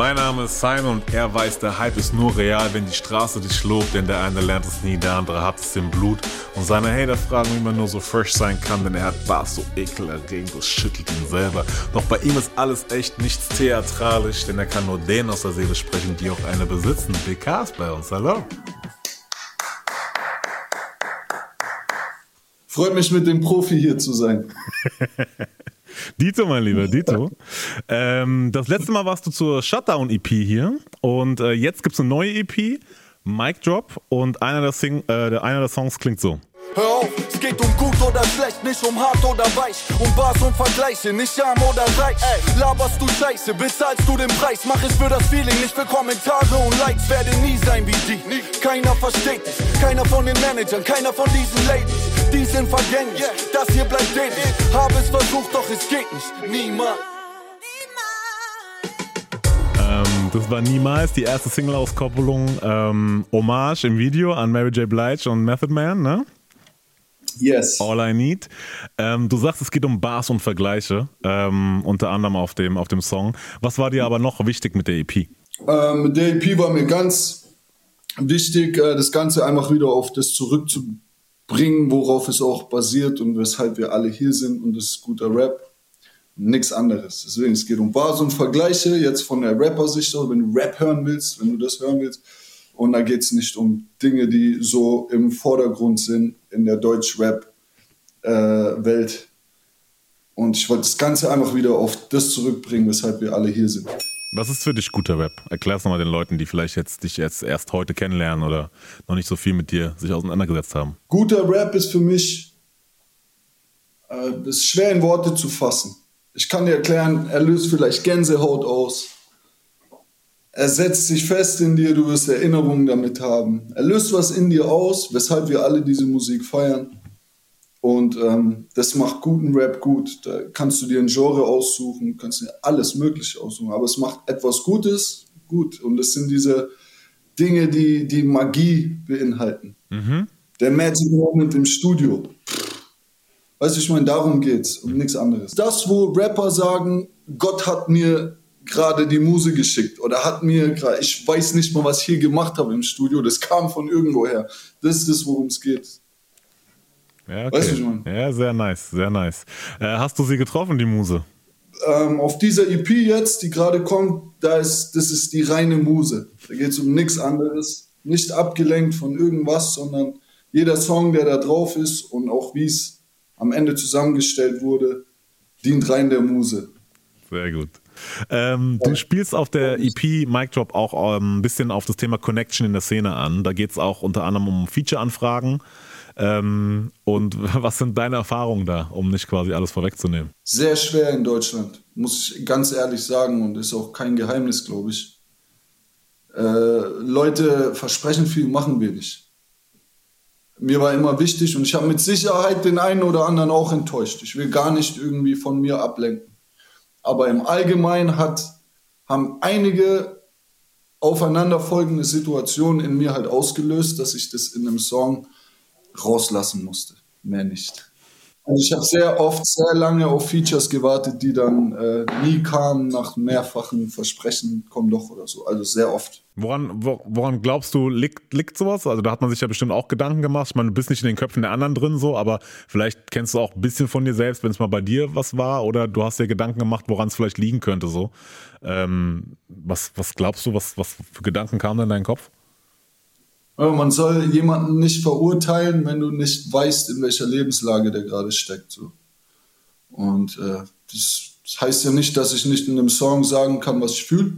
Mein Name ist Simon und er weiß, der Hype ist nur real, wenn die Straße dich lobt, denn der eine lernt es nie, der andere hat es im Blut. Und seine Hater fragen, wie man nur so fresh sein kann, denn er hat Bars so ekelerregend, das schüttelt ihn selber. Doch bei ihm ist alles echt nichts theatralisch, denn er kann nur denen aus der Seele sprechen, die auch eine besitzen. BK ist bei uns, hallo. Freut mich mit dem Profi hier zu sein. Dito, mein Lieber, Dito. Ähm, das letzte Mal warst du zur Shutdown-EP hier und äh, jetzt gibt es eine neue EP, Mic Drop und einer der, Sing äh, einer der Songs klingt so. Hör auf, es geht um gut oder schlecht, nicht um hart oder weich. Um Bars und Vergleiche, nicht arm oder reich. Ey, laberst du Scheiße, bezahlst du den Preis. Mach es für das Feeling, nicht für Kommentare und Likes. Werde nie sein wie die. Keiner versteht dich, keiner von den Managern, keiner von diesen Ladies. Die sind vergänglich, das hier bleibt ewig. Hab es versucht, doch es geht nicht. Niemals. Ähm, das war niemals die erste Single-Auskopplung ähm, Hommage im Video an Mary J. Blige und Method Man, ne? Yes. All I Need. Ähm, du sagst, es geht um Bars und Vergleiche, ähm, unter anderem auf dem, auf dem Song. Was war dir aber noch wichtig mit der EP? Ähm, mit der EP war mir ganz wichtig, äh, das Ganze einfach wieder auf das zurückzubringen, worauf es auch basiert und weshalb wir alle hier sind und das ist guter Rap. Nichts anderes. Deswegen, es geht um Bars und Vergleiche, jetzt von der Rapper-Sicht, wenn du Rap hören willst, wenn du das hören willst, und da geht es nicht um Dinge, die so im Vordergrund sind in der Deutsch-Rap-Welt. Äh, und ich wollte das Ganze einfach wieder auf das zurückbringen, weshalb wir alle hier sind. Was ist für dich guter Rap? Erklär's nochmal den Leuten, die vielleicht jetzt dich jetzt erst heute kennenlernen oder noch nicht so viel mit dir sich auseinandergesetzt haben. Guter Rap ist für mich äh, ist schwer in Worte zu fassen. Ich kann dir erklären, er löst vielleicht Gänsehaut aus er setzt sich fest in dir, du wirst Erinnerungen damit haben. Er löst was in dir aus, weshalb wir alle diese Musik feiern. Und ähm, das macht guten Rap gut. Da kannst du dir ein Genre aussuchen, kannst dir alles Mögliche aussuchen. Aber es macht etwas Gutes gut. Und das sind diese Dinge, die die Magie beinhalten. Mhm. Der Magic Moment im Studio. Weißt du, ich meine, darum geht's, um nichts anderes. Das, wo Rapper sagen, Gott hat mir gerade die Muse geschickt oder hat mir gerade, ich weiß nicht mal, was ich hier gemacht habe im Studio, das kam von irgendwoher. Das ist das, worum es geht. Ja, okay. Weißt du schon? Ja, sehr nice, sehr nice. Äh, hast du sie getroffen, die Muse? Ähm, auf dieser EP jetzt, die gerade kommt, da ist, das ist die reine Muse. Da geht es um nichts anderes. Nicht abgelenkt von irgendwas, sondern jeder Song, der da drauf ist und auch wie es am Ende zusammengestellt wurde, dient rein der Muse. Sehr gut. Ähm, du spielst auf der EP Mic Drop auch ähm, ein bisschen auf das Thema Connection in der Szene an. Da geht es auch unter anderem um Feature-Anfragen. Ähm, und was sind deine Erfahrungen da, um nicht quasi alles vorwegzunehmen? Sehr schwer in Deutschland, muss ich ganz ehrlich sagen. Und ist auch kein Geheimnis, glaube ich. Äh, Leute versprechen viel, machen nicht. Mir war immer wichtig und ich habe mit Sicherheit den einen oder anderen auch enttäuscht. Ich will gar nicht irgendwie von mir ablenken. Aber im Allgemeinen hat, haben einige aufeinanderfolgende Situationen in mir halt ausgelöst, dass ich das in einem Song rauslassen musste. Mehr nicht. Also ich habe sehr oft, sehr lange auf Features gewartet, die dann äh, nie kamen, nach mehrfachen Versprechen, komm doch oder so. Also sehr oft. Woran, woran glaubst du, liegt, liegt sowas? Also da hat man sich ja bestimmt auch Gedanken gemacht. Ich meine, du bist nicht in den Köpfen der anderen drin so, aber vielleicht kennst du auch ein bisschen von dir selbst, wenn es mal bei dir was war oder du hast dir Gedanken gemacht, woran es vielleicht liegen könnte so. Ähm, was, was glaubst du, was, was für Gedanken kamen in deinen Kopf? Man soll jemanden nicht verurteilen, wenn du nicht weißt, in welcher Lebenslage der gerade steckt. So. Und äh, das, das, heißt ja nicht, dass ich nicht in einem Song sagen kann, was ich fühle.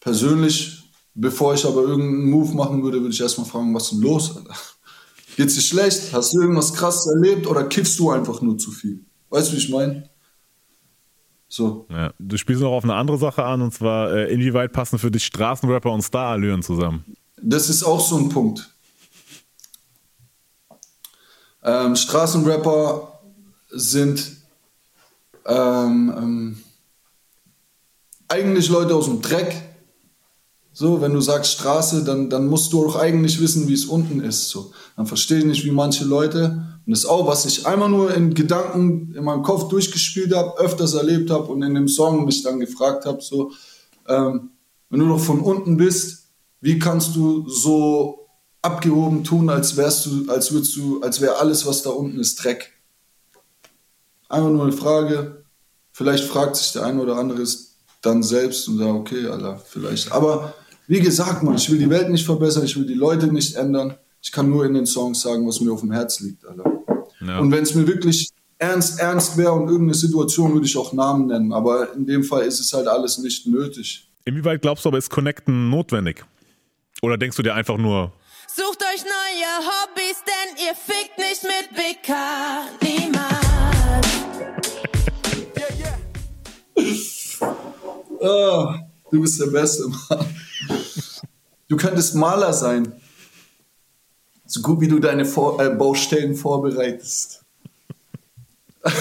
Persönlich, bevor ich aber irgendeinen Move machen würde, würde ich erstmal fragen, was ist denn los, Alter? Geht's dir schlecht? Hast du irgendwas krasses erlebt oder kiffst du einfach nur zu viel? Weißt du, wie ich meine? So. Ja, du spielst noch auf eine andere Sache an, und zwar, äh, inwieweit passen für dich Straßenrapper und Starallüren zusammen? Das ist auch so ein Punkt. Ähm, Straßenrapper sind ähm, ähm, eigentlich Leute aus dem Dreck. So, wenn du sagst Straße, dann, dann musst du auch eigentlich wissen, wie es unten ist. So. Dann verstehe ich nicht, wie manche Leute, und das ist auch, was ich einmal nur in Gedanken in meinem Kopf durchgespielt habe, öfters erlebt habe und in dem Song mich dann gefragt habe, so, ähm, wenn du doch von unten bist, wie kannst du so abgehoben tun, als wärst du, als würdest du, als wäre alles, was da unten ist, Dreck? Einfach nur eine Frage. Vielleicht fragt sich der eine oder andere es dann selbst und sagt, okay, Alter, vielleicht. Aber wie gesagt, man, ich will die Welt nicht verbessern, ich will die Leute nicht ändern. Ich kann nur in den Songs sagen, was mir auf dem Herz liegt, Alter. Ja. Und wenn es mir wirklich ernst, ernst wäre und irgendeine Situation, würde ich auch Namen nennen. Aber in dem Fall ist es halt alles nicht nötig. Inwieweit glaubst du aber, ist Connecten notwendig? Oder denkst du dir einfach nur, Sucht euch neue Hobbys, denn ihr fickt nicht mit BK. Niemals. oh, du bist der Beste, Mann. Du könntest Maler sein. So gut wie du deine Vor äh, Baustellen vorbereitest.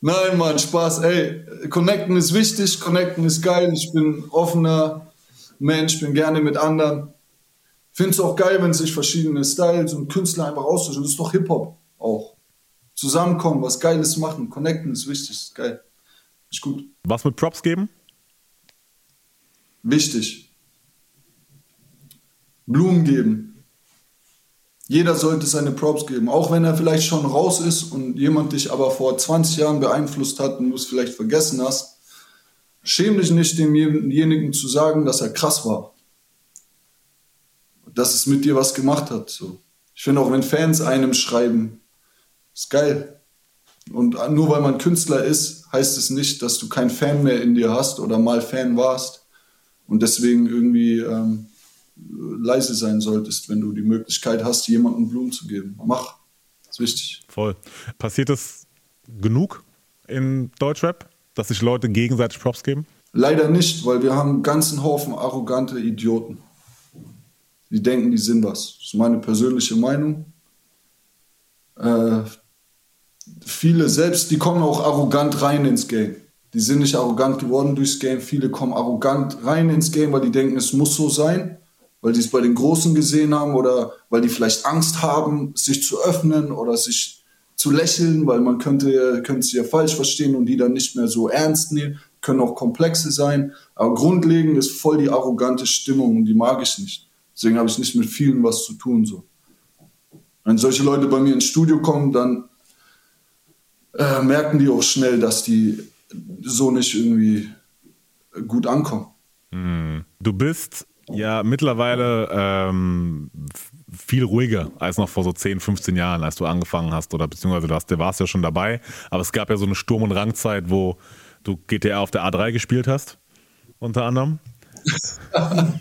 Nein, Mann, Spaß. Ey, Connecten ist wichtig, Connecten ist geil. Ich bin offener Mensch, bin gerne mit anderen. Finde es auch geil, wenn sich verschiedene Styles und Künstler einfach austauschen. Das ist doch Hip-Hop auch. Zusammenkommen, was Geiles machen. Connecten ist wichtig, ist geil. Ist gut. Was mit Props geben? Wichtig. Blumen geben. Jeder sollte seine Props geben, auch wenn er vielleicht schon raus ist und jemand dich aber vor 20 Jahren beeinflusst hat und du es vielleicht vergessen hast. Schäm dich nicht, demjenigen zu sagen, dass er krass war. Dass es mit dir was gemacht hat. So. Ich finde auch, wenn Fans einem schreiben, ist geil. Und nur weil man Künstler ist, heißt es nicht, dass du keinen Fan mehr in dir hast oder mal Fan warst und deswegen irgendwie ähm, leise sein solltest, wenn du die Möglichkeit hast, jemandem Blumen zu geben. Mach. Das ist wichtig. Voll. Passiert es genug in Deutschrap, dass sich Leute gegenseitig Props geben? Leider nicht, weil wir haben einen ganzen Haufen arrogante Idioten. Die denken, die sind was. Das ist meine persönliche Meinung. Äh, viele selbst, die kommen auch arrogant rein ins Game. Die sind nicht arrogant geworden durchs Game. Viele kommen arrogant rein ins Game, weil die denken, es muss so sein weil die es bei den Großen gesehen haben oder weil die vielleicht Angst haben, sich zu öffnen oder sich zu lächeln, weil man könnte, könnte sie ja falsch verstehen und die dann nicht mehr so ernst nehmen, können auch komplexe sein. Aber grundlegend ist voll die arrogante Stimmung und die mag ich nicht. Deswegen habe ich nicht mit vielen was zu tun. So. Wenn solche Leute bei mir ins Studio kommen, dann äh, merken die auch schnell, dass die so nicht irgendwie gut ankommen. Hm. Du bist ja mittlerweile ähm, viel ruhiger als noch vor so 10, 15 Jahren, als du angefangen hast oder beziehungsweise du, hast, du warst ja schon dabei, aber es gab ja so eine Sturm- und Rangzeit, wo du GTA auf der A3 gespielt hast, unter anderem.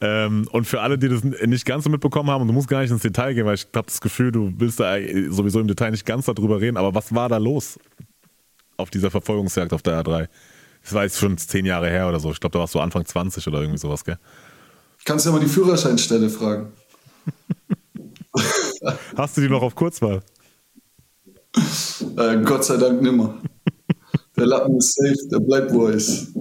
ähm, und für alle, die das nicht ganz so mitbekommen haben, und du musst gar nicht ins Detail gehen, weil ich habe das Gefühl, du willst da sowieso im Detail nicht ganz darüber reden, aber was war da los auf dieser Verfolgungsjagd auf der A3? Das war jetzt schon zehn Jahre her oder so. Ich glaube, da warst du Anfang 20 oder irgendwie sowas, gell? Kannst du ja mal die Führerscheinstelle fragen. Hast du die noch auf Kurzwahl? Äh, Gott sei Dank nimmer. Der Lappen ist safe, der bleibt, wo er ist.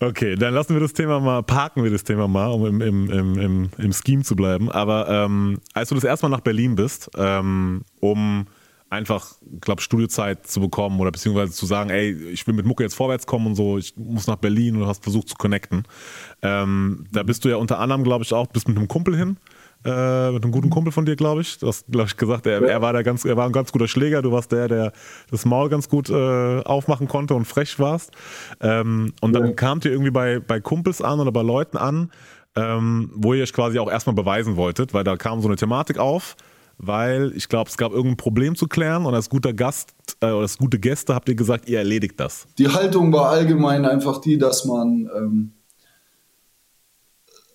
Okay, dann lassen wir das Thema mal, parken wir das Thema mal, um im, im, im, im, im Scheme zu bleiben. Aber ähm, als du das erste Mal nach Berlin bist, ähm, um einfach, glaube Studiozeit zu bekommen oder beziehungsweise zu sagen, ey, ich will mit Mucke jetzt vorwärts kommen und so, ich muss nach Berlin und hast versucht zu connecten. Ähm, da bist du ja unter anderem, glaube ich, auch, bist mit einem Kumpel hin, äh, mit einem guten Kumpel von dir, glaube ich. Du hast, glaube ich, gesagt, er, er, war der ganz, er war ein ganz guter Schläger, du warst der, der das Maul ganz gut äh, aufmachen konnte und frech warst. Ähm, und dann ja. kamt ihr irgendwie bei, bei Kumpels an oder bei Leuten an, ähm, wo ihr euch quasi auch erstmal beweisen wolltet, weil da kam so eine Thematik auf weil ich glaube, es gab irgendein Problem zu klären und als guter Gast äh, oder als gute Gäste habt ihr gesagt, ihr erledigt das. Die Haltung war allgemein einfach die, dass man ähm,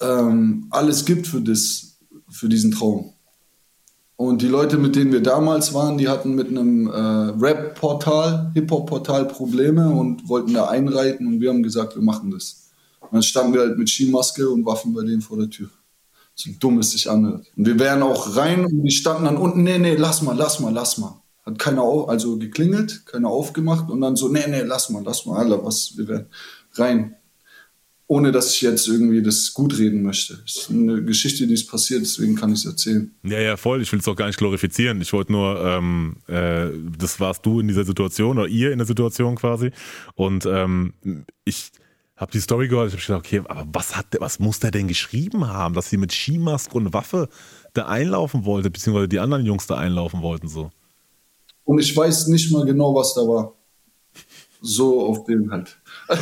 ähm, alles gibt für, das, für diesen Traum. Und die Leute, mit denen wir damals waren, die hatten mit einem äh, Rap-Portal, Hip-Hop-Portal Probleme und wollten da einreiten und wir haben gesagt, wir machen das. Und dann standen wir halt mit Skimaske und Waffen bei denen vor der Tür so dumm es sich anhört. Und wir wären auch rein und die standen dann unten, nee, nee, lass mal, lass mal, lass mal. Hat keiner auf, also geklingelt, keiner aufgemacht und dann so, nee, nee, lass mal, lass mal, Alter, was, wir wären rein. ohne dass ich jetzt irgendwie das gut reden möchte. Es ist eine Geschichte, die ist passiert, deswegen kann ich es erzählen. Ja, ja, voll. Ich will es auch gar nicht glorifizieren. Ich wollte nur, ähm, äh, das warst du in dieser Situation oder ihr in der Situation quasi. Und ähm, ich habe die Story gehört, ich habe gedacht, okay, aber was hat der, was muss der denn geschrieben haben, dass sie mit Skimask und Waffe da einlaufen wollte, beziehungsweise die anderen Jungs da einlaufen wollten so. Und ich weiß nicht mal genau, was da war. So auf dem halt.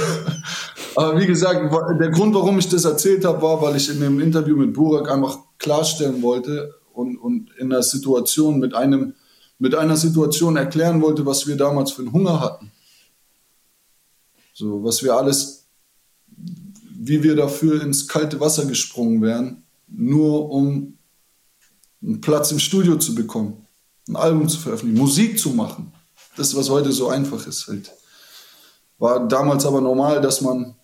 Aber wie gesagt, der Grund, warum ich das erzählt habe, war, weil ich in dem Interview mit Burak einfach klarstellen wollte und, und in einer Situation mit einem, mit einer Situation erklären wollte, was wir damals für einen Hunger hatten. So, was wir alles, wie wir dafür ins kalte Wasser gesprungen wären, nur um einen Platz im Studio zu bekommen, ein Album zu veröffentlichen, Musik zu machen. Das, was heute so einfach ist halt. War damals aber normal, dass man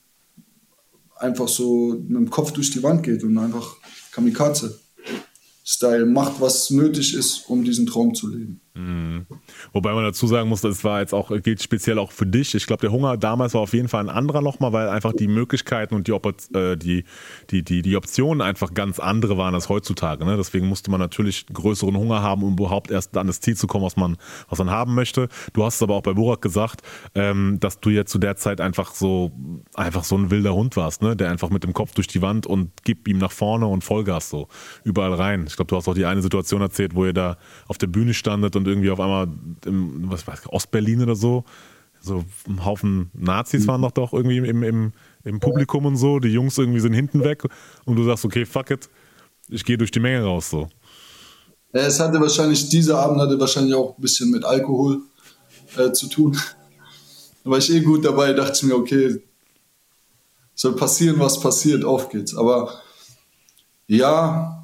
einfach so mit dem Kopf durch die Wand geht und einfach Kamikaze-Style macht, was nötig ist, um diesen Traum zu leben. Mhm. Wobei man dazu sagen muss, das war jetzt auch, gilt speziell auch für dich. Ich glaube, der Hunger damals war auf jeden Fall ein anderer nochmal, weil einfach die Möglichkeiten und die, äh, die, die, die, die Optionen einfach ganz andere waren als heutzutage. Ne? Deswegen musste man natürlich größeren Hunger haben, um überhaupt erst an das Ziel zu kommen, was man, was man haben möchte. Du hast es aber auch bei Burak gesagt, ähm, dass du jetzt zu der Zeit einfach so, einfach so ein wilder Hund warst, ne? der einfach mit dem Kopf durch die Wand und gib ihm nach vorne und Vollgas so. Überall rein. Ich glaube, du hast auch die eine Situation erzählt, wo ihr da auf der Bühne standet und und irgendwie auf einmal im was weiß, Ostberlin oder so, so ein Haufen Nazis waren doch doch irgendwie im, im, im Publikum und so. Die Jungs irgendwie sind hinten weg und du sagst, okay, fuck it, ich gehe durch die Menge raus so. Es hatte wahrscheinlich, dieser Abend hatte wahrscheinlich auch ein bisschen mit Alkohol äh, zu tun. Da war ich eh gut dabei, dachte ich mir, okay, soll passieren, was passiert, auf geht's. Aber ja,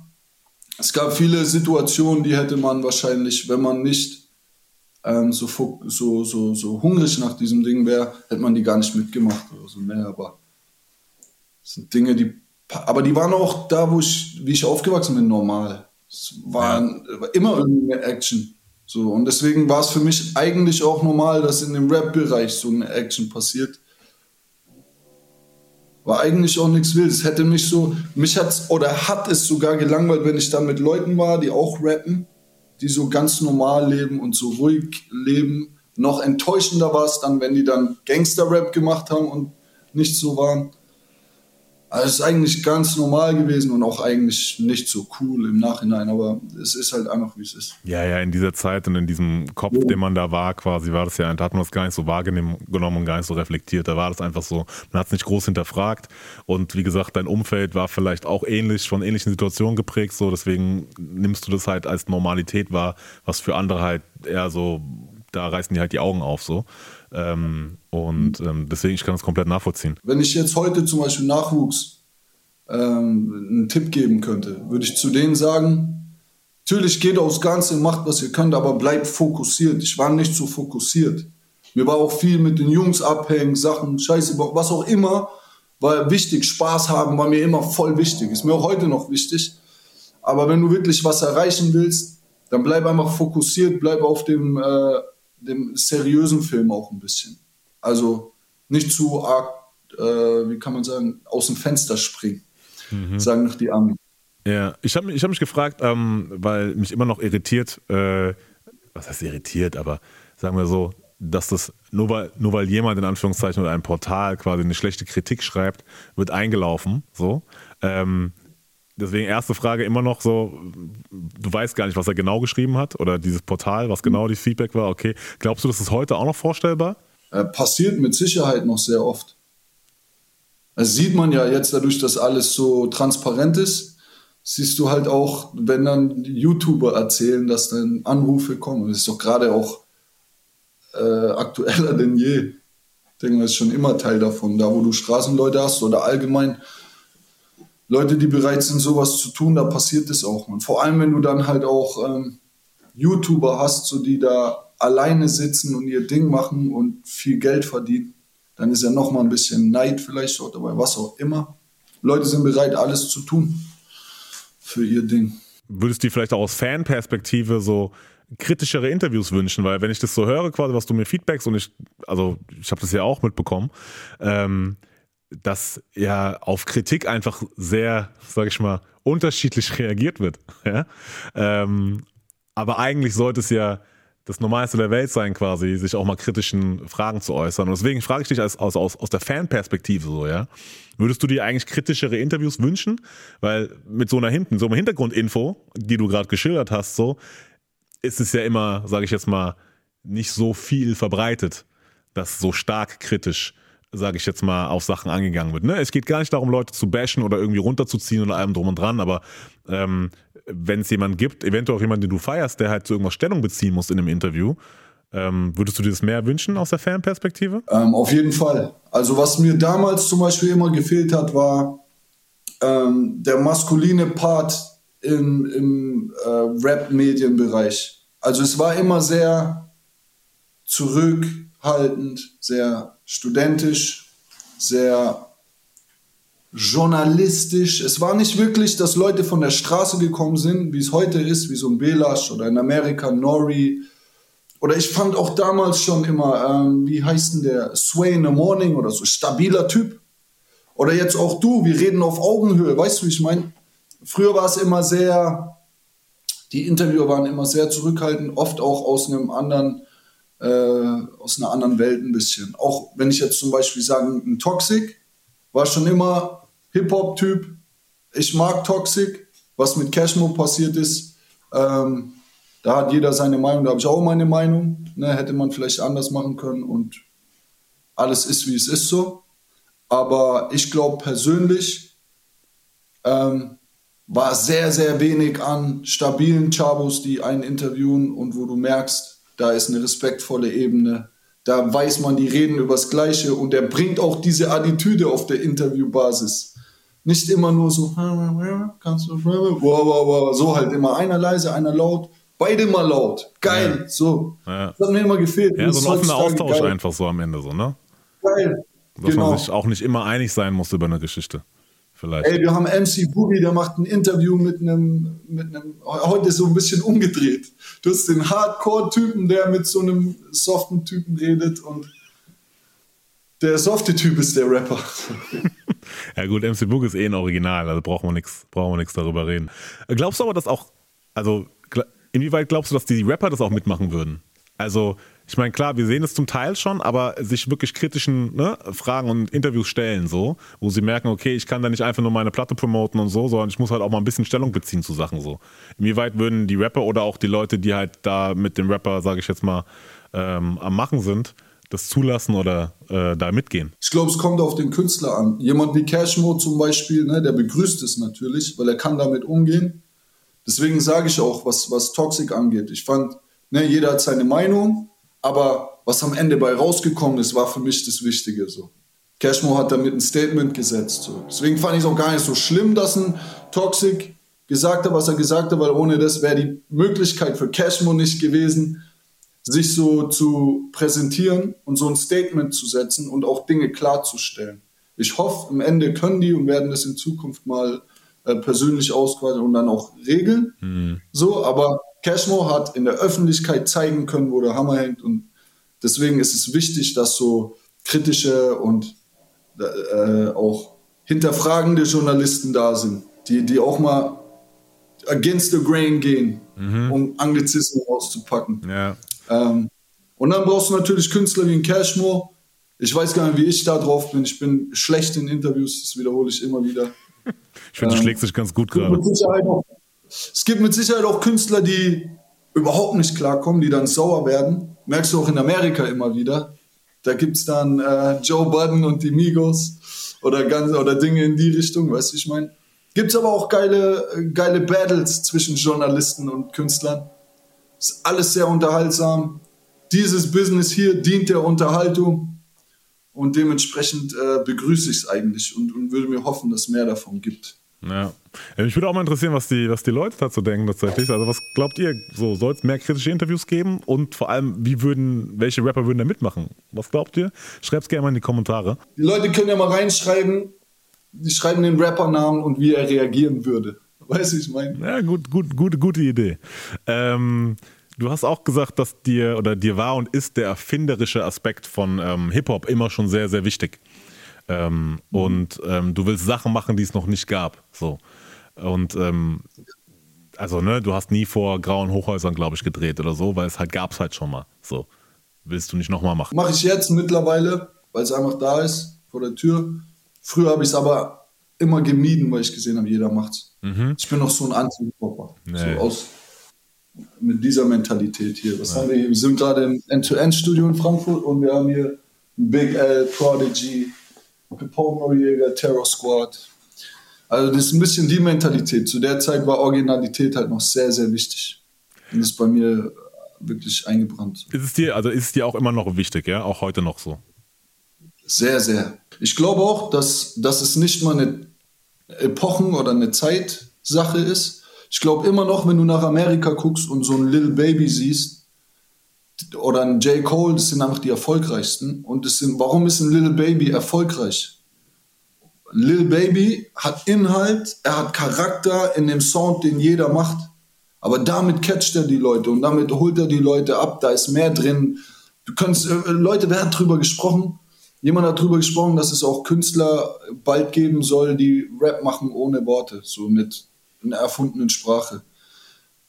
es gab viele Situationen, die hätte man wahrscheinlich, wenn man nicht ähm, so, so, so, so hungrig nach diesem Ding wäre, hätte man die gar nicht mitgemacht oder so. Nee, aber das sind Dinge, die, aber die waren auch da, wo ich, wie ich aufgewachsen bin, normal. Es waren ja. immer irgendeine Action. So, und deswegen war es für mich eigentlich auch normal, dass in dem Rap-Bereich so eine Action passiert war eigentlich auch nichts Wildes. Hätte mich so, mich hat's oder hat es sogar gelangweilt, wenn ich dann mit Leuten war, die auch rappen, die so ganz normal leben und so ruhig leben. Noch enttäuschender war es dann, wenn die dann Gangster-Rap gemacht haben und nicht so waren. Also es ist eigentlich ganz normal gewesen und auch eigentlich nicht so cool im Nachhinein, aber es ist halt einfach, wie es ist. Ja, ja, in dieser Zeit und in diesem Kopf, ja. den man da war, quasi, war das ja, da hat man das gar nicht so wahrgenommen und gar nicht so reflektiert. Da war das einfach so, man hat es nicht groß hinterfragt. Und wie gesagt, dein Umfeld war vielleicht auch ähnlich, von ähnlichen Situationen geprägt, so deswegen nimmst du das halt als Normalität wahr, was für andere halt eher so, da reißen die halt die Augen auf so. Ähm, und ähm, deswegen, ich kann das komplett nachvollziehen. Wenn ich jetzt heute zum Beispiel Nachwuchs ähm, einen Tipp geben könnte, würde ich zu denen sagen, natürlich geht aufs Ganze, macht was ihr könnt, aber bleibt fokussiert. Ich war nicht so fokussiert. Mir war auch viel mit den Jungs abhängen, Sachen, Scheiße, was auch immer, war wichtig. Spaß haben war mir immer voll wichtig. Ist mir auch heute noch wichtig. Aber wenn du wirklich was erreichen willst, dann bleib einfach fokussiert, bleib auf dem äh, dem seriösen Film auch ein bisschen. Also nicht zu arg, äh, wie kann man sagen, aus dem Fenster springen, mhm. sagen noch die Armen. Ja, ich habe ich hab mich gefragt, ähm, weil mich immer noch irritiert, äh, was heißt irritiert, aber sagen wir so, dass das nur weil, nur weil jemand in Anführungszeichen oder ein Portal quasi eine schlechte Kritik schreibt, wird eingelaufen. So. Ähm, Deswegen erste Frage immer noch so, du weißt gar nicht, was er genau geschrieben hat oder dieses Portal, was genau das Feedback war. Okay, glaubst du, das ist heute auch noch vorstellbar? Äh, passiert mit Sicherheit noch sehr oft. Das sieht man ja jetzt dadurch, dass alles so transparent ist, siehst du halt auch, wenn dann YouTuber erzählen, dass dann Anrufe kommen. Das ist doch gerade auch äh, aktueller denn je. Ich denke, das ist schon immer Teil davon. Da, wo du Straßenleute hast oder allgemein Leute, die bereit sind, sowas zu tun, da passiert es auch. Und vor allem, wenn du dann halt auch ähm, YouTuber hast, so die da alleine sitzen und ihr Ding machen und viel Geld verdienen, dann ist ja noch mal ein bisschen Neid vielleicht auch dabei, was auch immer. Leute sind bereit, alles zu tun für ihr Ding. Würdest du dir vielleicht auch aus Fanperspektive so kritischere Interviews wünschen, weil wenn ich das so höre, quasi, was du mir feedbackst und ich, also ich habe das ja auch mitbekommen, ähm, dass ja auf Kritik einfach sehr, sag ich mal, unterschiedlich reagiert wird. Ja? Ähm, aber eigentlich sollte es ja das Normalste der Welt sein, quasi, sich auch mal kritischen Fragen zu äußern. Und deswegen frage ich dich als, aus, aus, aus der Fanperspektive so, ja. Würdest du dir eigentlich kritischere Interviews wünschen? Weil mit so einer hinten, so einer Hintergrundinfo, die du gerade geschildert hast, so, ist es ja immer, sage ich jetzt mal, nicht so viel verbreitet, dass so stark kritisch sage ich jetzt mal, auf Sachen angegangen wird. Ne? Es geht gar nicht darum, Leute zu bashen oder irgendwie runterzuziehen oder allem drum und dran, aber ähm, wenn es jemanden gibt, eventuell auch jemanden, den du feierst, der halt zu irgendwas Stellung beziehen muss in einem Interview, ähm, würdest du dir das mehr wünschen aus der Fanperspektive? Ähm, auf jeden Fall. Also was mir damals zum Beispiel immer gefehlt hat, war ähm, der maskuline Part im, im äh, Rap-Medienbereich. Also es war immer sehr zurückhaltend, sehr studentisch, sehr journalistisch. Es war nicht wirklich, dass Leute von der Straße gekommen sind, wie es heute ist, wie so ein Belash oder in Amerika Nori. Oder ich fand auch damals schon immer, ähm, wie heißt denn der, Sway in the Morning oder so, stabiler Typ. Oder jetzt auch du, wir reden auf Augenhöhe, weißt du, wie ich meine? Früher war es immer sehr, die Interviewer waren immer sehr zurückhaltend, oft auch aus einem anderen äh, aus einer anderen Welt ein bisschen. Auch wenn ich jetzt zum Beispiel sage, ein Toxic war schon immer Hip-Hop-Typ. Ich mag Toxic. Was mit Cashmo passiert ist, ähm, da hat jeder seine Meinung, da habe ich auch meine Meinung. Ne, hätte man vielleicht anders machen können und alles ist, wie es ist so. Aber ich glaube persönlich ähm, war sehr, sehr wenig an stabilen Chabos, die einen interviewen und wo du merkst, da ist eine respektvolle Ebene, da weiß man, die reden über das Gleiche und er bringt auch diese Attitüde auf der Interviewbasis. Nicht immer nur so, kannst du, wow, wow, wow, so halt immer einer leise, einer laut, beide mal laut. Geil, ja. so. Ja. Das hat mir immer gefehlt. Ja, so ein offener Austausch geil. einfach so am Ende, so, ne? Geil. Dass genau. man sich auch nicht immer einig sein muss über eine Geschichte vielleicht. Ey, wir haben MC Boogie, der macht ein Interview mit einem, mit einem, heute ist so ein bisschen umgedreht. Du hast den Hardcore-Typen, der mit so einem soften Typen redet und der softe Typ ist der Rapper. ja gut, MC Boogie ist eh ein Original, also brauchen wir nichts, brauchen wir nichts darüber reden. Glaubst du aber, dass auch, also inwieweit glaubst du, dass die Rapper das auch mitmachen würden? Also ich meine, klar, wir sehen es zum Teil schon, aber sich wirklich kritischen ne, Fragen und Interviews stellen, so, wo sie merken, okay, ich kann da nicht einfach nur meine Platte promoten und so, sondern ich muss halt auch mal ein bisschen Stellung beziehen zu Sachen so. Inwieweit würden die Rapper oder auch die Leute, die halt da mit dem Rapper, sage ich jetzt mal, ähm, am Machen sind, das zulassen oder äh, da mitgehen? Ich glaube, es kommt auf den Künstler an. Jemand wie Cashmo zum Beispiel, ne, der begrüßt es natürlich, weil er kann damit umgehen. Deswegen sage ich auch, was, was Toxic angeht. Ich fand, ne, jeder hat seine Meinung aber was am Ende bei rausgekommen ist, war für mich das Wichtige. So. Cashmo hat damit ein Statement gesetzt. So. Deswegen fand ich es auch gar nicht so schlimm, dass ein Toxic gesagt hat, was er gesagt hat, weil ohne das wäre die Möglichkeit für Cashmo nicht gewesen, sich so zu präsentieren und so ein Statement zu setzen und auch Dinge klarzustellen. Ich hoffe, am Ende können die und werden das in Zukunft mal äh, persönlich ausquatschen und dann auch regeln. Mhm. So, aber Cashmo hat in der Öffentlichkeit zeigen können, wo der Hammer hängt und deswegen ist es wichtig, dass so kritische und äh, auch hinterfragende Journalisten da sind, die, die auch mal against the grain gehen, mhm. um Anglizismen auszupacken. Ja. Ähm, und dann brauchst du natürlich Künstler wie ein Cashmore. Ich weiß gar nicht, wie ich da drauf bin. Ich bin schlecht in Interviews, das wiederhole ich immer wieder. Ich finde, du ähm, schlägst dich ganz gut gerade. Es gibt mit Sicherheit auch Künstler, die überhaupt nicht klarkommen, die dann sauer werden. Merkst du auch in Amerika immer wieder. Da gibt es dann äh, Joe Budden und die Migos oder, ganz, oder Dinge in die Richtung, weißt du, ich meine. Gibt es aber auch geile, geile Battles zwischen Journalisten und Künstlern. Ist alles sehr unterhaltsam. Dieses Business hier dient der Unterhaltung und dementsprechend äh, begrüße ich es eigentlich und, und würde mir hoffen, dass es mehr davon gibt. Ja. Mich würde auch mal interessieren, was die, was die Leute dazu denken tatsächlich. Also was glaubt ihr? So, soll es mehr kritische Interviews geben? Und vor allem, wie würden, welche Rapper würden da mitmachen? Was glaubt ihr? Schreibt es gerne mal in die Kommentare. Die Leute können ja mal reinschreiben, die schreiben den Rappernamen und wie er reagieren würde. Weißt du, ich meine? Ja, gut, gut, gut, gute Idee. Ähm, du hast auch gesagt, dass dir oder dir war und ist der erfinderische Aspekt von ähm, Hip-Hop immer schon sehr, sehr wichtig. Ähm, mhm. Und ähm, du willst Sachen machen, die es noch nicht gab. So. Und ähm, also, ne, du hast nie vor grauen Hochhäusern, glaube ich, gedreht oder so, weil es halt gab es halt schon mal. So. Willst du nicht nochmal machen? Mache ich jetzt mittlerweile, weil es einfach da ist, vor der Tür. Früher habe ich es aber immer gemieden, weil ich gesehen habe, jeder macht's. Mhm. Ich bin noch so ein Anti-Popper. Nee. So aus, mit dieser Mentalität hier. Was ja. haben wir hier? Wir sind gerade im End-to-End-Studio in Frankfurt und wir haben hier Big L, Prodigy, Capone Noriega, Terror Squad. Also das ist ein bisschen die Mentalität. Zu der Zeit war Originalität halt noch sehr, sehr wichtig. Und ist bei mir wirklich eingebrannt. Ist es dir, also ist es dir auch immer noch wichtig, ja? Auch heute noch so? Sehr, sehr. Ich glaube auch, dass, dass es nicht mal eine Epochen- oder eine Zeitsache ist. Ich glaube immer noch, wenn du nach Amerika guckst und so ein Little Baby siehst oder ein J. Cole, das sind einfach die erfolgreichsten. Und das sind, warum ist ein Little Baby erfolgreich? Lil Baby hat Inhalt, er hat Charakter in dem Sound, den jeder macht. Aber damit catcht er die Leute und damit holt er die Leute ab. Da ist mehr drin. Du kannst, äh, Leute, wer hat drüber gesprochen? Jemand hat drüber gesprochen, dass es auch Künstler bald geben soll, die Rap machen ohne Worte, so mit einer erfundenen Sprache.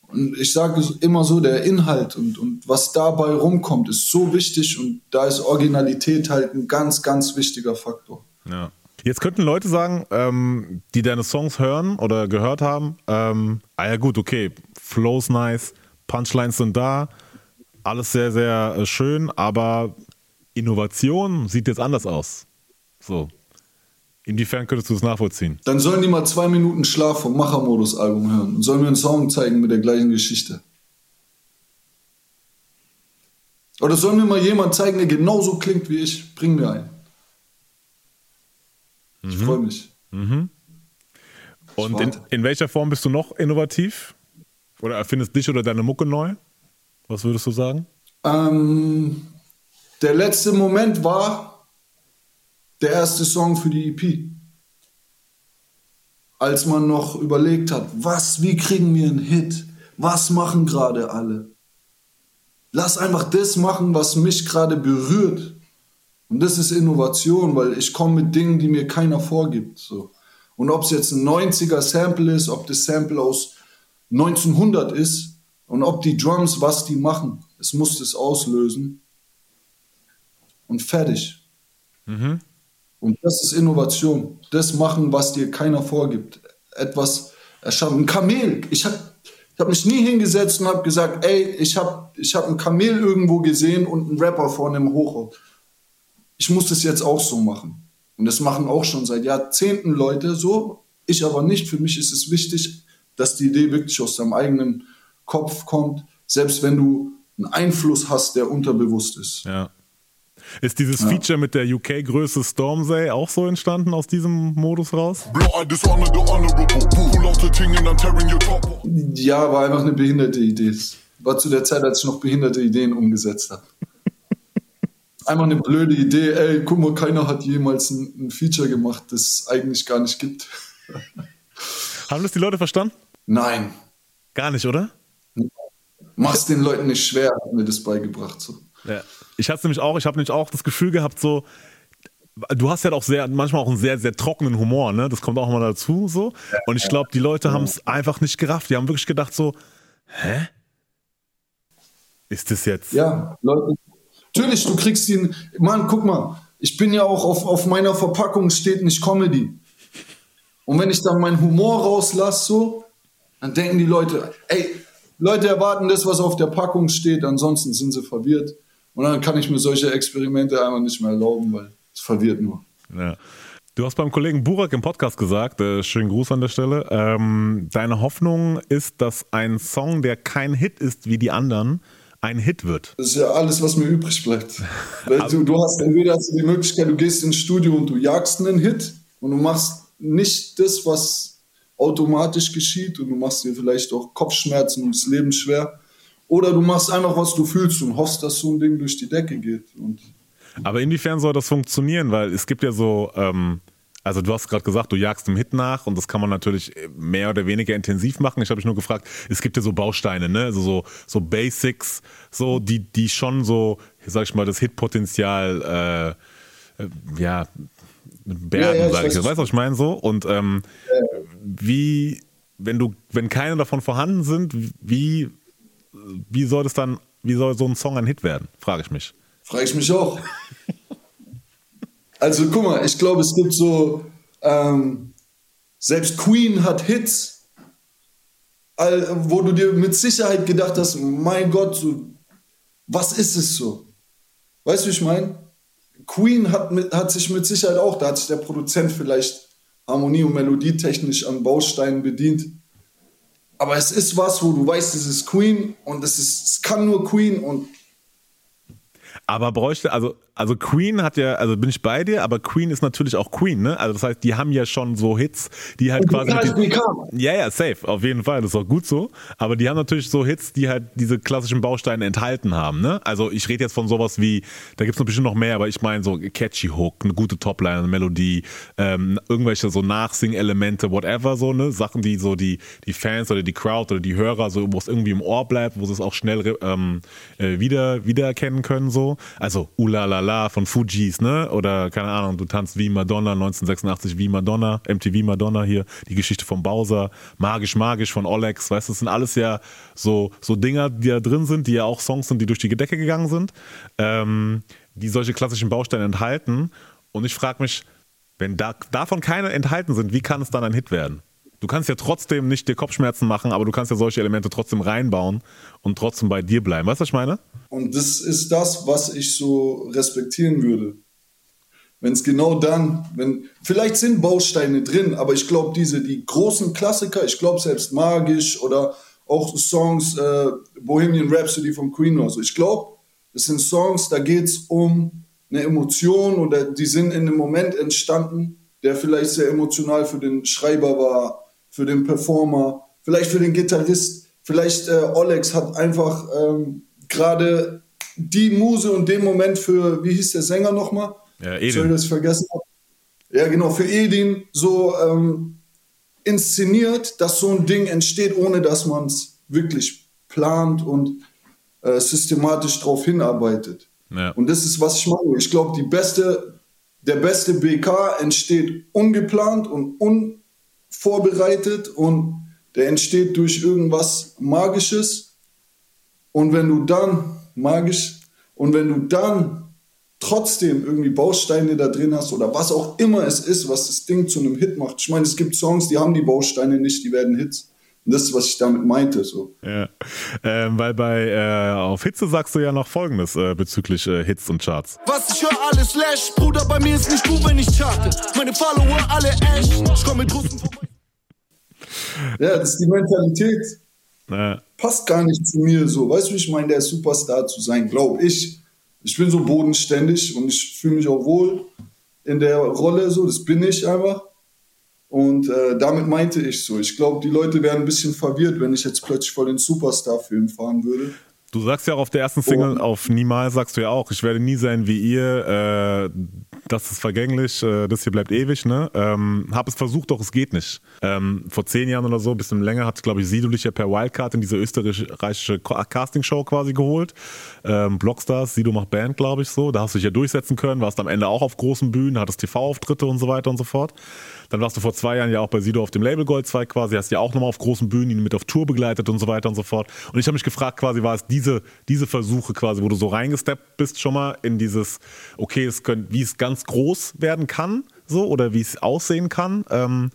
Und ich sage immer so, der Inhalt und, und was dabei rumkommt, ist so wichtig und da ist Originalität halt ein ganz, ganz wichtiger Faktor. Ja. Jetzt könnten Leute sagen, ähm, die deine Songs hören oder gehört haben, ähm, ah ja gut, okay, Flow's nice, Punchlines sind da, alles sehr, sehr äh, schön, aber Innovation sieht jetzt anders aus. So. Inwiefern könntest du das nachvollziehen? Dann sollen die mal zwei Minuten Schlaf vom Machermodus-Album hören und sollen mir einen Song zeigen mit der gleichen Geschichte. Oder soll mir mal jemand zeigen, der genauso klingt wie ich? Bring mir einen. Ich mhm. freue mich. Mhm. Und in, in, welcher Form bist du noch innovativ? Oder erfindest dich oder deine Mucke neu? Was würdest du sagen? Ähm, der letzte Moment war der erste Song für die EP. Als man noch überlegt hat, was, wie kriegen wir einen Hit? Was machen gerade alle? Lass einfach das machen, was mich gerade berührt. Und das ist Innovation, weil ich komme mit Dingen, die mir keiner vorgibt. So. Und ob es jetzt ein 90er Sample ist, ob das Sample aus 1900 ist und ob die Drums, was die machen, es muss das auslösen. Und fertig. Mhm. Und das ist Innovation. Das machen, was dir keiner vorgibt. Etwas erschaffen. Ein Kamel. Ich habe ich hab mich nie hingesetzt und habe gesagt, ey, ich habe ich hab ein Kamel irgendwo gesehen und einen Rapper vor einem Hochhaus ich muss das jetzt auch so machen. Und das machen auch schon seit Jahrzehnten Leute so. Ich aber nicht. Für mich ist es wichtig, dass die Idee wirklich aus deinem eigenen Kopf kommt, selbst wenn du einen Einfluss hast, der unterbewusst ist. Ja. Ist dieses ja. Feature mit der UK-Größe Stormsay auch so entstanden aus diesem Modus raus? Ja, war einfach eine behinderte Idee. War zu der Zeit, als ich noch behinderte Ideen umgesetzt habe einfach eine blöde Idee, ey, guck mal, keiner hat jemals ein, ein Feature gemacht, das es eigentlich gar nicht gibt. Haben das die Leute verstanden? Nein. Gar nicht, oder? Mach's den Leuten nicht schwer, hat mir das beigebracht. So. Ja. Ich hatte nämlich auch, ich habe nämlich auch das Gefühl gehabt, so, du hast ja auch sehr, manchmal auch einen sehr, sehr trockenen Humor, ne? Das kommt auch mal dazu, so. Und ich glaube, die Leute haben es einfach nicht gerafft. Die haben wirklich gedacht, so, hä? Ist das jetzt? Ja, Leute, Natürlich, du kriegst ihn. Mann, guck mal, ich bin ja auch auf, auf meiner Verpackung steht nicht Comedy. Und wenn ich dann meinen Humor rauslasse, so, dann denken die Leute, ey, Leute erwarten das, was auf der Packung steht, ansonsten sind sie verwirrt. Und dann kann ich mir solche Experimente einfach nicht mehr erlauben, weil es verwirrt nur. Ja. Du hast beim Kollegen Burak im Podcast gesagt, äh, schönen Gruß an der Stelle, ähm, deine Hoffnung ist, dass ein Song, der kein Hit ist wie die anderen, ein Hit wird. Das ist ja alles, was mir übrig bleibt. du, du hast entweder hast die Möglichkeit, du gehst ins Studio und du jagst einen Hit und du machst nicht das, was automatisch geschieht und du machst dir vielleicht auch Kopfschmerzen und das Leben schwer. Oder du machst einfach, was du fühlst und hoffst, dass so ein Ding durch die Decke geht. Und Aber inwiefern soll das funktionieren? Weil es gibt ja so, ähm, also du hast gerade gesagt, du jagst dem Hit nach und das kann man natürlich mehr oder weniger intensiv machen. Ich habe mich nur gefragt, es gibt ja so Bausteine, ne? Also so, so Basics, so die, die schon so, sag ich mal, das Hitpotenzial äh, ja, Bergen, Ja, ja, sag ich. weiß. Weißt du, was ich meine so? Und ähm, wie, wenn du, wenn keine davon vorhanden sind, wie, wie soll das dann, wie soll so ein Song ein Hit werden? Frage ich mich. Frage ich mich auch. Also guck mal, ich glaube, es gibt so, ähm, selbst Queen hat Hits, wo du dir mit Sicherheit gedacht hast, mein Gott, was ist es so? Weißt du, wie ich meine? Queen hat, mit, hat sich mit Sicherheit auch, da hat sich der Produzent vielleicht harmonie- und melodietechnisch an Bausteinen bedient. Aber es ist was, wo du weißt, es ist Queen und es, ist, es kann nur Queen und Aber bräuchte, also, also Queen hat ja, also bin ich bei dir, aber Queen ist natürlich auch Queen, ne? Also das heißt, die haben ja schon so Hits, die halt quasi. Ja, ja, safe, auf jeden Fall, das ist auch gut so. Aber die haben natürlich so Hits, die halt diese klassischen Bausteine enthalten haben, ne? Also ich rede jetzt von sowas wie, da gibt's noch bestimmt noch mehr, aber ich meine so catchy Hook, eine gute Topline, eine Melodie, ähm, irgendwelche so Nachsing-Elemente, whatever, so, ne? Sachen, die so die, die Fans oder die Crowd oder die Hörer, so, wo es irgendwie im Ohr bleibt, wo sie es auch schnell ähm, äh, wieder, wiedererkennen können, so. Also Ulalala von Fujis, ne? Oder keine Ahnung, du tanzt wie Madonna, 1986 wie Madonna, MTV Madonna hier, die Geschichte von Bowser, Magisch Magisch von Olex, weißt du, das sind alles ja so, so Dinger, die da drin sind, die ja auch Songs sind, die durch die Decke gegangen sind, ähm, die solche klassischen Bausteine enthalten. Und ich frage mich, wenn da, davon keine enthalten sind, wie kann es dann ein Hit werden? Du kannst ja trotzdem nicht dir Kopfschmerzen machen, aber du kannst ja solche Elemente trotzdem reinbauen und trotzdem bei dir bleiben. Weißt du, was ich meine? Und das ist das, was ich so respektieren würde. Wenn es genau dann, wenn, vielleicht sind Bausteine drin, aber ich glaube, diese, die großen Klassiker, ich glaube selbst Magisch oder auch Songs, äh, Bohemian Rhapsody von Queen oder so, ich glaube, das sind Songs, da geht es um eine Emotion oder die sind in einem Moment entstanden, der vielleicht sehr emotional für den Schreiber war, für den Performer, vielleicht für den Gitarrist, vielleicht äh, Olex hat einfach ähm, gerade die Muse und den Moment für, wie hieß der Sänger nochmal? Ja, Edin. Soll ich das vergessen? Ja, genau, für Edin so ähm, inszeniert, dass so ein Ding entsteht, ohne dass man es wirklich plant und äh, systematisch darauf hinarbeitet. Ja. Und das ist, was ich meine. Ich glaube, die beste, der beste BK entsteht ungeplant und unvorbereitet und der entsteht durch irgendwas Magisches. Und wenn du dann, magisch, und wenn du dann trotzdem irgendwie Bausteine da drin hast oder was auch immer es ist, was das Ding zu einem Hit macht. Ich meine, es gibt Songs, die haben die Bausteine nicht, die werden Hits. Und das ist, was ich damit meinte. So. Ja. Ähm, weil bei äh, auf Hitze sagst du ja noch folgendes äh, bezüglich äh, Hits und Charts. Was ich höre, alles Lash. Bruder, bei mir ist nicht gut, wenn ich charte. Meine Follower alle Ash. Ich komm mit vorbei. Ja, das ist die Mentalität. Ja. Passt gar nicht zu mir so. Weißt du, wie ich meine, der Superstar zu sein, glaube ich. Ich bin so bodenständig und ich fühle mich auch wohl in der Rolle so. Das bin ich einfach. Und äh, damit meinte ich so. Ich glaube, die Leute wären ein bisschen verwirrt, wenn ich jetzt plötzlich vor den Superstar-Film fahren würde. Du sagst ja auch auf der ersten Single, Und- auf Niemals sagst du ja auch, ich werde nie sein wie ihr, äh, das ist vergänglich, äh, das hier bleibt ewig, ne? Ähm, hab es versucht, doch es geht nicht. Ähm, vor zehn Jahren oder so, bisschen länger, hat, glaube ich, Sido dich ja per Wildcard in diese österreichische Ko- Castingshow quasi geholt. Ähm, Blockstars, Sido macht Band, glaube ich, so. Da hast du dich ja durchsetzen können, warst am Ende auch auf großen Bühnen, hattest TV-Auftritte und so weiter und so fort. Dann warst du vor zwei Jahren ja auch bei Sido auf dem Label Goldzweig quasi, hast ja auch nochmal auf großen Bühnen ihn mit auf Tour begleitet und so weiter und so fort. Und ich habe mich gefragt, quasi war es diese, diese Versuche quasi, wo du so reingesteppt bist schon mal in dieses, okay, es könnt, wie es ganz groß werden kann, so, oder wie es aussehen kann. Ähm,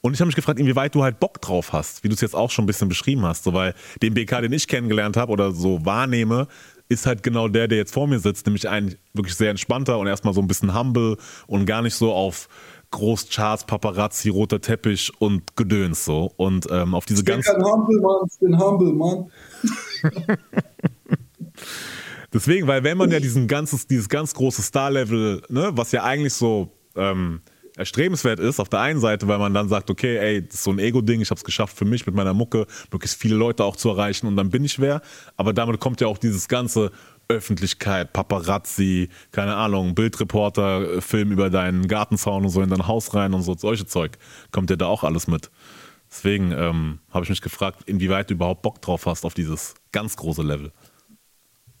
und ich habe mich gefragt, inwieweit du halt Bock drauf hast, wie du es jetzt auch schon ein bisschen beschrieben hast. So, weil den BK, den ich kennengelernt habe oder so wahrnehme, ist halt genau der, der jetzt vor mir sitzt, nämlich ein wirklich sehr entspannter und erstmal so ein bisschen humble und gar nicht so auf Großcharts, Paparazzi, roter Teppich und Gedöns so. Und ähm, auf diese Ich bin ganz. kein Humble, Mann. Ich bin Humble, Mann. Deswegen, weil wenn man ja diesen ganzes, dieses ganz große Star-Level, ne, was ja eigentlich so ähm, erstrebenswert ist, auf der einen Seite, weil man dann sagt, okay, ey, das ist so ein Ego-Ding, ich habe es geschafft für mich mit meiner Mucke, möglichst viele Leute auch zu erreichen und dann bin ich wer. Aber damit kommt ja auch dieses ganze Öffentlichkeit, Paparazzi, keine Ahnung, Bildreporter, äh, Film über deinen Gartenzaun und so in dein Haus rein und so, solche Zeug, kommt ja da auch alles mit. Deswegen ähm, habe ich mich gefragt, inwieweit du überhaupt Bock drauf hast auf dieses ganz große Level.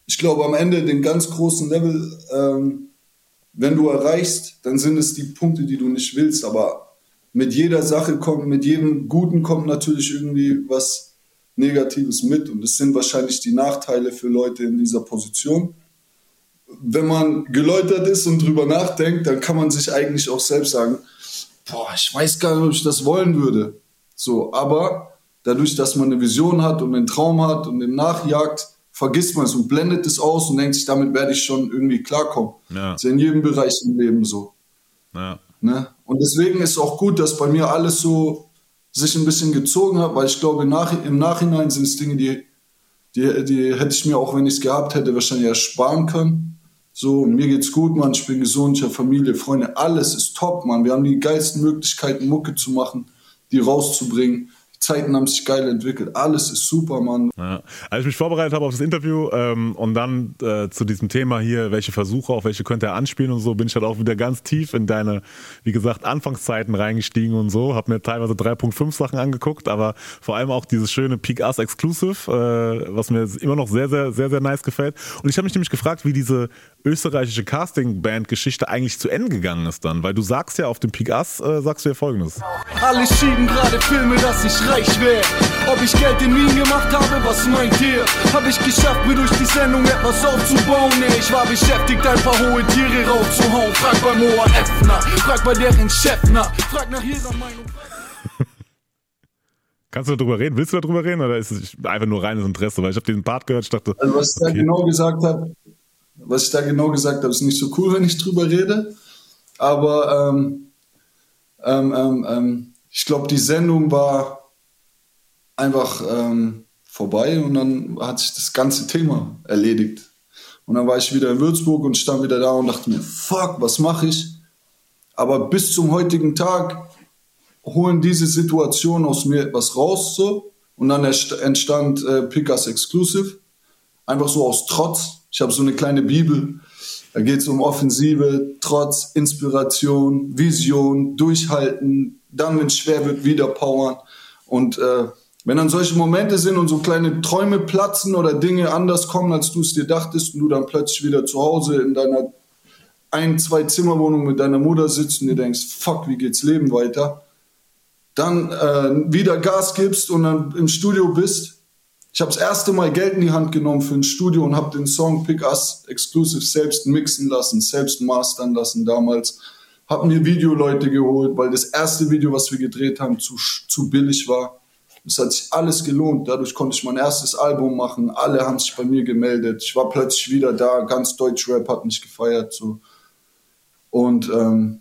Ich glaube, am Ende den ganz großen Level, ähm, wenn du erreichst, dann sind es die Punkte, die du nicht willst. Aber mit jeder Sache kommt, mit jedem Guten kommt natürlich irgendwie was Negatives mit. Und es sind wahrscheinlich die Nachteile für Leute in dieser Position. Wenn man geläutert ist und drüber nachdenkt, dann kann man sich eigentlich auch selbst sagen, boah, ich weiß gar nicht, ob ich das wollen würde. So, aber dadurch, dass man eine Vision hat und einen Traum hat und den nachjagt, vergisst man es und blendet es aus und denkt sich, damit werde ich schon irgendwie klarkommen. Ja. Das ist in jedem Bereich im Leben so. Ja. Ne? Und deswegen ist es auch gut, dass bei mir alles so sich ein bisschen gezogen hat, weil ich glaube, nach, im Nachhinein sind es Dinge, die, die, die hätte ich mir auch, wenn ich es gehabt hätte, wahrscheinlich ersparen können. So, mir geht's gut, Mann, ich bin gesund, ich habe Familie, Freunde, alles ist top, Mann. Wir haben die geilsten Möglichkeiten, Mucke zu machen, die rauszubringen. Zeiten haben sich geil entwickelt. Alles ist super, Mann. Ja. Als ich mich vorbereitet habe auf das Interview ähm, und dann äh, zu diesem Thema hier, welche Versuche, auf welche könnte er anspielen und so, bin ich halt auch wieder ganz tief in deine, wie gesagt, Anfangszeiten reingestiegen und so. Hab mir teilweise 3.5 Sachen angeguckt, aber vor allem auch dieses schöne Peak Us Exclusive, äh, was mir immer noch sehr, sehr, sehr, sehr nice gefällt. Und ich habe mich nämlich gefragt, wie diese österreichische Casting-Band-Geschichte eigentlich zu Ende gegangen ist dann, weil du sagst ja auf dem Peak Us, äh, sagst du ja folgendes. Alle schieben gerade Filme, dass ich reich wäre. Ob ich Geld in Minen gemacht habe, was meint ihr? Hab ich geschafft, mir durch die Sendung etwas aufzubauen? Nee, ich war beschäftigt, ein paar hohe Tiere raufzuhauen. Frag bei Moa Effner, frag bei deren Chef nach, frag nach ihrer Meinung. Kannst du darüber reden? Willst du darüber reden oder ist es einfach nur reines Interesse? Weil ich habe diesen Part gehört, ich dachte. Also was ich okay. da genau gesagt habe, was ich da genau gesagt habe, ist nicht so cool, wenn ich drüber rede. Aber ähm, ähm, ähm, ähm ich glaube, die Sendung war einfach ähm, vorbei und dann hat sich das ganze Thema erledigt. Und dann war ich wieder in Würzburg und stand wieder da und dachte mir, fuck, was mache ich? Aber bis zum heutigen Tag holen diese Situationen aus mir etwas raus so und dann entstand äh, Pickers Exclusive einfach so aus Trotz. Ich habe so eine kleine Bibel. Da geht es um Offensive, Trotz, Inspiration, Vision, Durchhalten, dann, wenn es schwer wird, wieder powern. Und äh, wenn dann solche Momente sind und so kleine Träume platzen oder Dinge anders kommen, als du es dir dachtest und du dann plötzlich wieder zu Hause in deiner ein-, zwei Zimmerwohnung mit deiner Mutter sitzt und dir denkst, fuck, wie geht's Leben weiter? Dann äh, wieder Gas gibst und dann im Studio bist. Ich habe das erste Mal Geld in die Hand genommen für ein Studio und habe den Song Pick Us Exclusive selbst mixen lassen, selbst mastern lassen damals. Hab mir Videoleute geholt, weil das erste Video, was wir gedreht haben, zu, zu billig war es hat sich alles gelohnt. Dadurch konnte ich mein erstes Album machen. Alle haben sich bei mir gemeldet. Ich war plötzlich wieder da. Ganz Deutschrap hat mich gefeiert. So. Und ähm,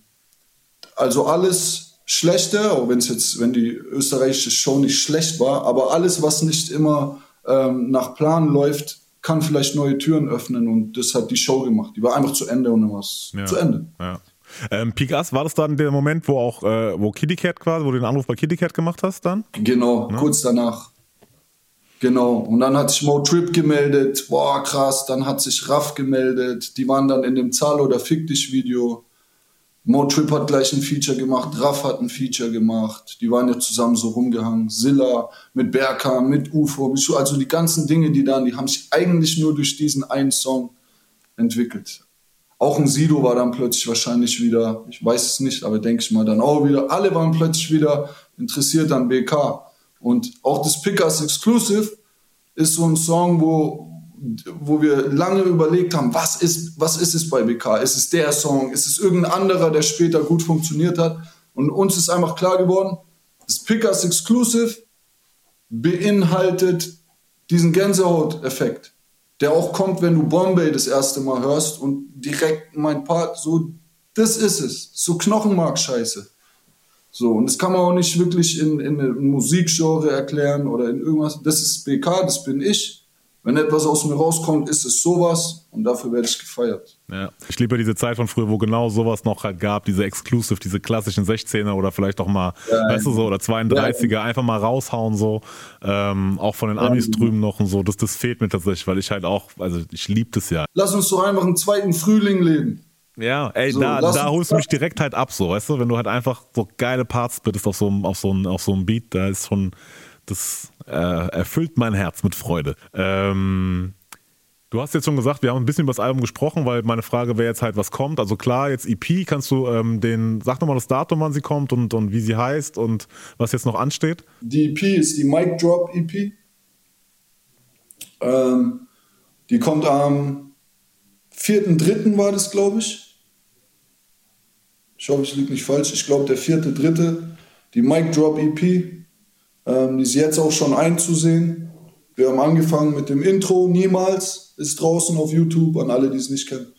also alles Schlechte, auch wenn es jetzt, wenn die österreichische Show nicht schlecht war, aber alles, was nicht immer ähm, nach Plan läuft, kann vielleicht neue Türen öffnen und das hat die Show gemacht. Die war einfach zu Ende und dann war es ja. zu Ende. Ja. Ähm, Peak Us, war das dann der Moment, wo auch, äh, wo Kitty Cat quasi, wo du den Anruf bei Kitty Cat gemacht hast dann? Genau, ja? kurz danach. Genau. Und dann hat sich Mo Trip gemeldet. Boah, krass. Dann hat sich Raff gemeldet. Die waren dann in dem Zahl- oder Fick dich Video. Mo Trip hat gleich ein Feature gemacht. Raff hat ein Feature gemacht. Die waren ja zusammen so rumgehangen. Silla mit Berka, mit UFO. Also die ganzen Dinge, die dann, die haben sich eigentlich nur durch diesen einen Song entwickelt. Auch ein Sido war dann plötzlich wahrscheinlich wieder, ich weiß es nicht, aber denke ich mal dann auch wieder, alle waren plötzlich wieder interessiert an BK. Und auch das Pickers Exclusive ist so ein Song, wo, wo wir lange überlegt haben, was ist, was ist es bei BK? Ist es der Song? Ist es irgendein anderer, der später gut funktioniert hat? Und uns ist einfach klar geworden, das Pickers Exclusive beinhaltet diesen Gänsehaut-Effekt der auch kommt, wenn du Bombay das erste Mal hörst und direkt mein Part, so, das ist es. So Knochenmark-Scheiße. So, und das kann man auch nicht wirklich in, in einem Musikgenre erklären oder in irgendwas. Das ist BK, das bin ich. Wenn etwas aus mir rauskommt, ist es sowas und dafür werde ich gefeiert. Ja, ich liebe diese Zeit von früher, wo genau sowas noch halt gab, diese Exclusive, diese klassischen 16er oder vielleicht auch mal, ja, weißt du so, oder 32er, ja. einfach mal raushauen so, ähm, auch von den Amis drüben noch und so, das, das fehlt mir tatsächlich, weil ich halt auch, also ich liebe das ja. Lass uns doch einfach einen zweiten Frühling leben. Ja, ey, so, da, da holst du mich direkt halt ab, so, weißt du, wenn du halt einfach so geile Parts bittest auf so, auf so, auf so einem Beat, da ist schon, das äh, erfüllt mein Herz mit Freude. Ähm, Du hast jetzt schon gesagt, wir haben ein bisschen über das Album gesprochen, weil meine Frage wäre jetzt halt, was kommt. Also klar, jetzt EP, kannst du ähm, den, sag nochmal das Datum, wann sie kommt und, und wie sie heißt und was jetzt noch ansteht? Die EP ist die Mic Drop EP. Ähm, die kommt am 4.3. war das, glaube ich. Ich hoffe, ich liege nicht falsch. Ich glaube, der 4.3. Die Mic Drop EP. Ähm, die ist jetzt auch schon einzusehen. Wir haben angefangen mit dem Intro, niemals, ist draußen auf YouTube, an alle, die es nicht kennen.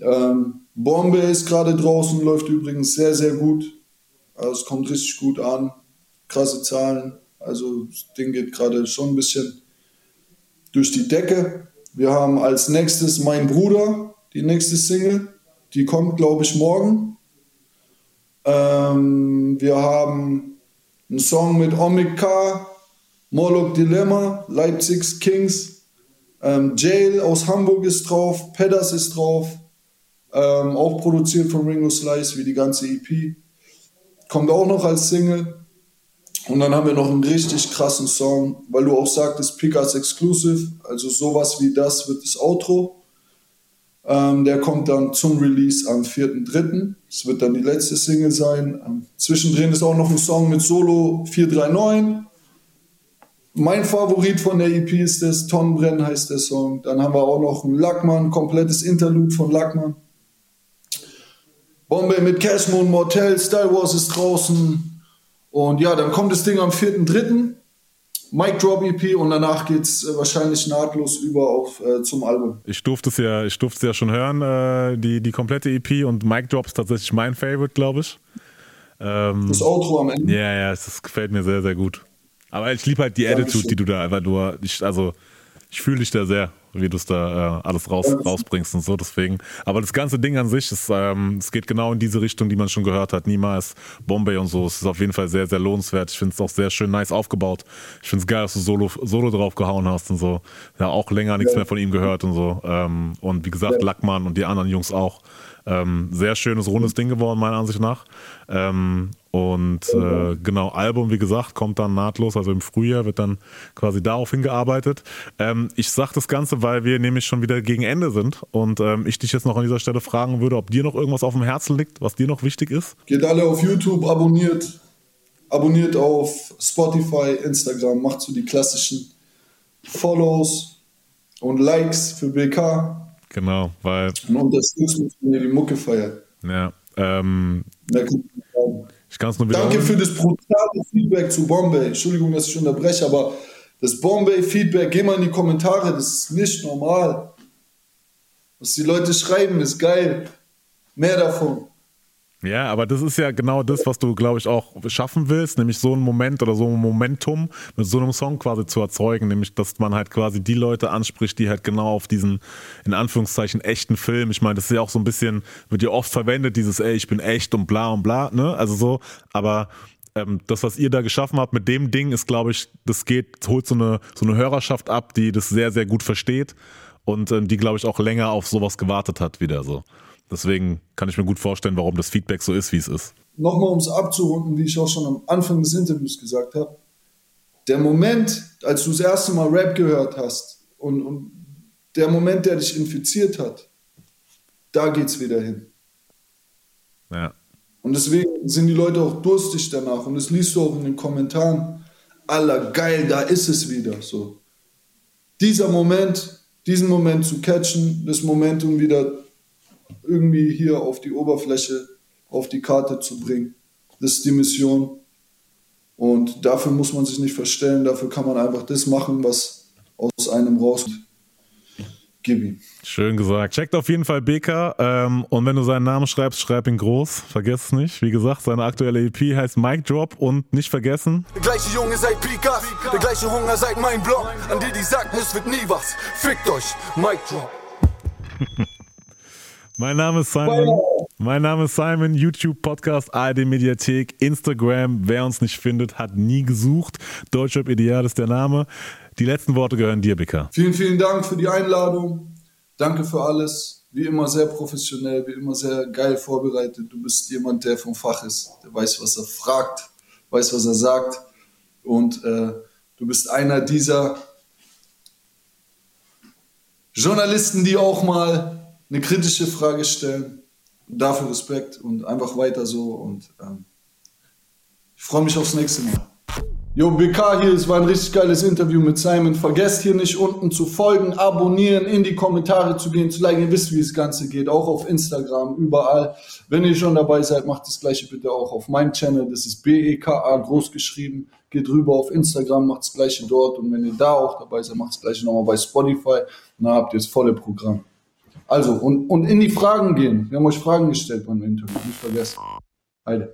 Ähm, Bombe ist gerade draußen, läuft übrigens sehr, sehr gut. Also es kommt richtig gut an. Krasse Zahlen. Also das Ding geht gerade schon ein bisschen durch die Decke. Wir haben als nächstes Mein Bruder, die nächste Single. Die kommt, glaube ich, morgen. Ähm, wir haben einen Song mit Omik K, Morlock Dilemma, Leipzig's Kings. Ähm, Jail aus Hamburg ist drauf, Pedders ist drauf. Ähm, auch produziert von Ringo Slice, wie die ganze EP. Kommt auch noch als Single. Und dann haben wir noch einen richtig krassen Song, weil du auch sagtest, Pickers Exclusive, also sowas wie das wird das Outro. Ähm, der kommt dann zum Release am 4.3. Es wird dann die letzte Single sein. Ähm, zwischendrin ist auch noch ein Song mit Solo 439. Mein Favorit von der EP ist das, Tonnenbrennen heißt der Song. Dann haben wir auch noch ein Lackmann, komplettes Interlude von Lackmann. Bombay mit Cashmon Mortel, Star Wars ist draußen. Und ja, dann kommt das Ding am 4.3. Mic Drop EP und danach geht es äh, wahrscheinlich nahtlos über auf, äh, zum Album. Ich durfte es ja, ich durfte es ja schon hören, äh, die, die komplette EP und Mic Drop ist tatsächlich mein Favorite, glaube ich. Ähm, das Outro am Ende. Ja, ja, das gefällt mir sehr, sehr gut. Aber ich liebe halt die Attitude, die du da einfach nur, ich, also ich fühle dich da sehr wie du es da äh, alles raus, rausbringst und so. Deswegen. Aber das ganze Ding an sich, ist, ähm, es geht genau in diese Richtung, die man schon gehört hat. Niemals Bombay und so. Es ist auf jeden Fall sehr, sehr lohnenswert. Ich finde es auch sehr schön nice aufgebaut. Ich finde es geil, dass du Solo, Solo drauf gehauen hast und so. Ja, auch länger nichts ja. mehr von ihm gehört und so. Ähm, und wie gesagt, ja. Lackmann und die anderen Jungs auch. Ähm, sehr schönes, rundes Ding geworden, meiner Ansicht nach. Ähm, und äh, genau, Album, wie gesagt, kommt dann nahtlos, also im Frühjahr wird dann quasi darauf hingearbeitet. Ähm, ich sage das Ganze, weil wir nämlich schon wieder gegen Ende sind und ähm, ich dich jetzt noch an dieser Stelle fragen würde, ob dir noch irgendwas auf dem Herzen liegt, was dir noch wichtig ist. Geht alle auf YouTube, abonniert, abonniert auf Spotify, Instagram, macht so die klassischen Follows und Likes für BK. Genau, weil. Und unterstützt uns, wenn ihr die Mucke feiert. Ja. Ähm, ich kann es nur Danke für das brutale Feedback zu Bombay. Entschuldigung, dass ich unterbreche, aber das Bombay-Feedback, geh mal in die Kommentare, das ist nicht normal. Was die Leute schreiben, ist geil. Mehr davon. Ja, aber das ist ja genau das, was du, glaube ich, auch schaffen willst, nämlich so einen Moment oder so ein Momentum mit so einem Song quasi zu erzeugen, nämlich, dass man halt quasi die Leute anspricht, die halt genau auf diesen, in Anführungszeichen, echten Film, ich meine, das ist ja auch so ein bisschen, wird ja oft verwendet, dieses, ey, ich bin echt und bla und bla, ne, also so, aber ähm, das, was ihr da geschaffen habt mit dem Ding, ist, glaube ich, das geht, holt so eine, so eine Hörerschaft ab, die das sehr, sehr gut versteht und ähm, die, glaube ich, auch länger auf sowas gewartet hat wieder so. Deswegen kann ich mir gut vorstellen, warum das Feedback so ist, wie es ist. Nochmal, um es abzurunden, wie ich auch schon am Anfang des Interviews gesagt habe, der Moment, als du das erste Mal Rap gehört hast und, und der Moment, der dich infiziert hat, da geht's wieder hin. Ja. Und deswegen sind die Leute auch durstig danach. Und das liest du auch in den Kommentaren. Aller geil, da ist es wieder. So. Dieser Moment, diesen Moment zu catchen, das Momentum wieder irgendwie hier auf die Oberfläche, auf die Karte zu bringen. Das ist die Mission. Und dafür muss man sich nicht verstellen, dafür kann man einfach das machen, was aus einem rauskommt. Gib ihm. Schön gesagt. Checkt auf jeden Fall BK. Ähm, und wenn du seinen Namen schreibst, schreib ihn groß. Vergesst es nicht. Wie gesagt, seine aktuelle EP heißt Mic Drop und nicht vergessen. Der gleiche Junge seit Pika, der gleiche Hunger seit mein Blog. An die, die sagten, es wird nie was. Fickt euch. Mic Drop. Mein Name ist Simon. Mein Name ist Simon. YouTube, Podcast, ARD Mediathek, Instagram. Wer uns nicht findet, hat nie gesucht. Deutschrap Ideal ist der Name. Die letzten Worte gehören dir, Bika. Vielen, vielen Dank für die Einladung. Danke für alles. Wie immer sehr professionell, wie immer sehr geil vorbereitet. Du bist jemand, der vom Fach ist, der weiß, was er fragt, weiß, was er sagt. Und äh, du bist einer dieser Journalisten, die auch mal eine kritische Frage stellen. Dafür Respekt und einfach weiter so. Und ähm, ich freue mich aufs nächste Mal. Jo, BK hier, es war ein richtig geiles Interview mit Simon. Vergesst hier nicht unten zu folgen, abonnieren, in die Kommentare zu gehen, zu liken. Ihr wisst, wie das Ganze geht, auch auf Instagram, überall. Wenn ihr schon dabei seid, macht das gleiche bitte auch auf meinem Channel. Das ist BEKA groß geschrieben. Geht rüber auf Instagram, macht das gleiche dort. Und wenn ihr da auch dabei seid, macht das gleiche nochmal bei Spotify. Dann habt ihr das volle Programm. Also, und, und in die Fragen gehen. Wir haben euch Fragen gestellt beim Interview, nicht vergessen. Heide.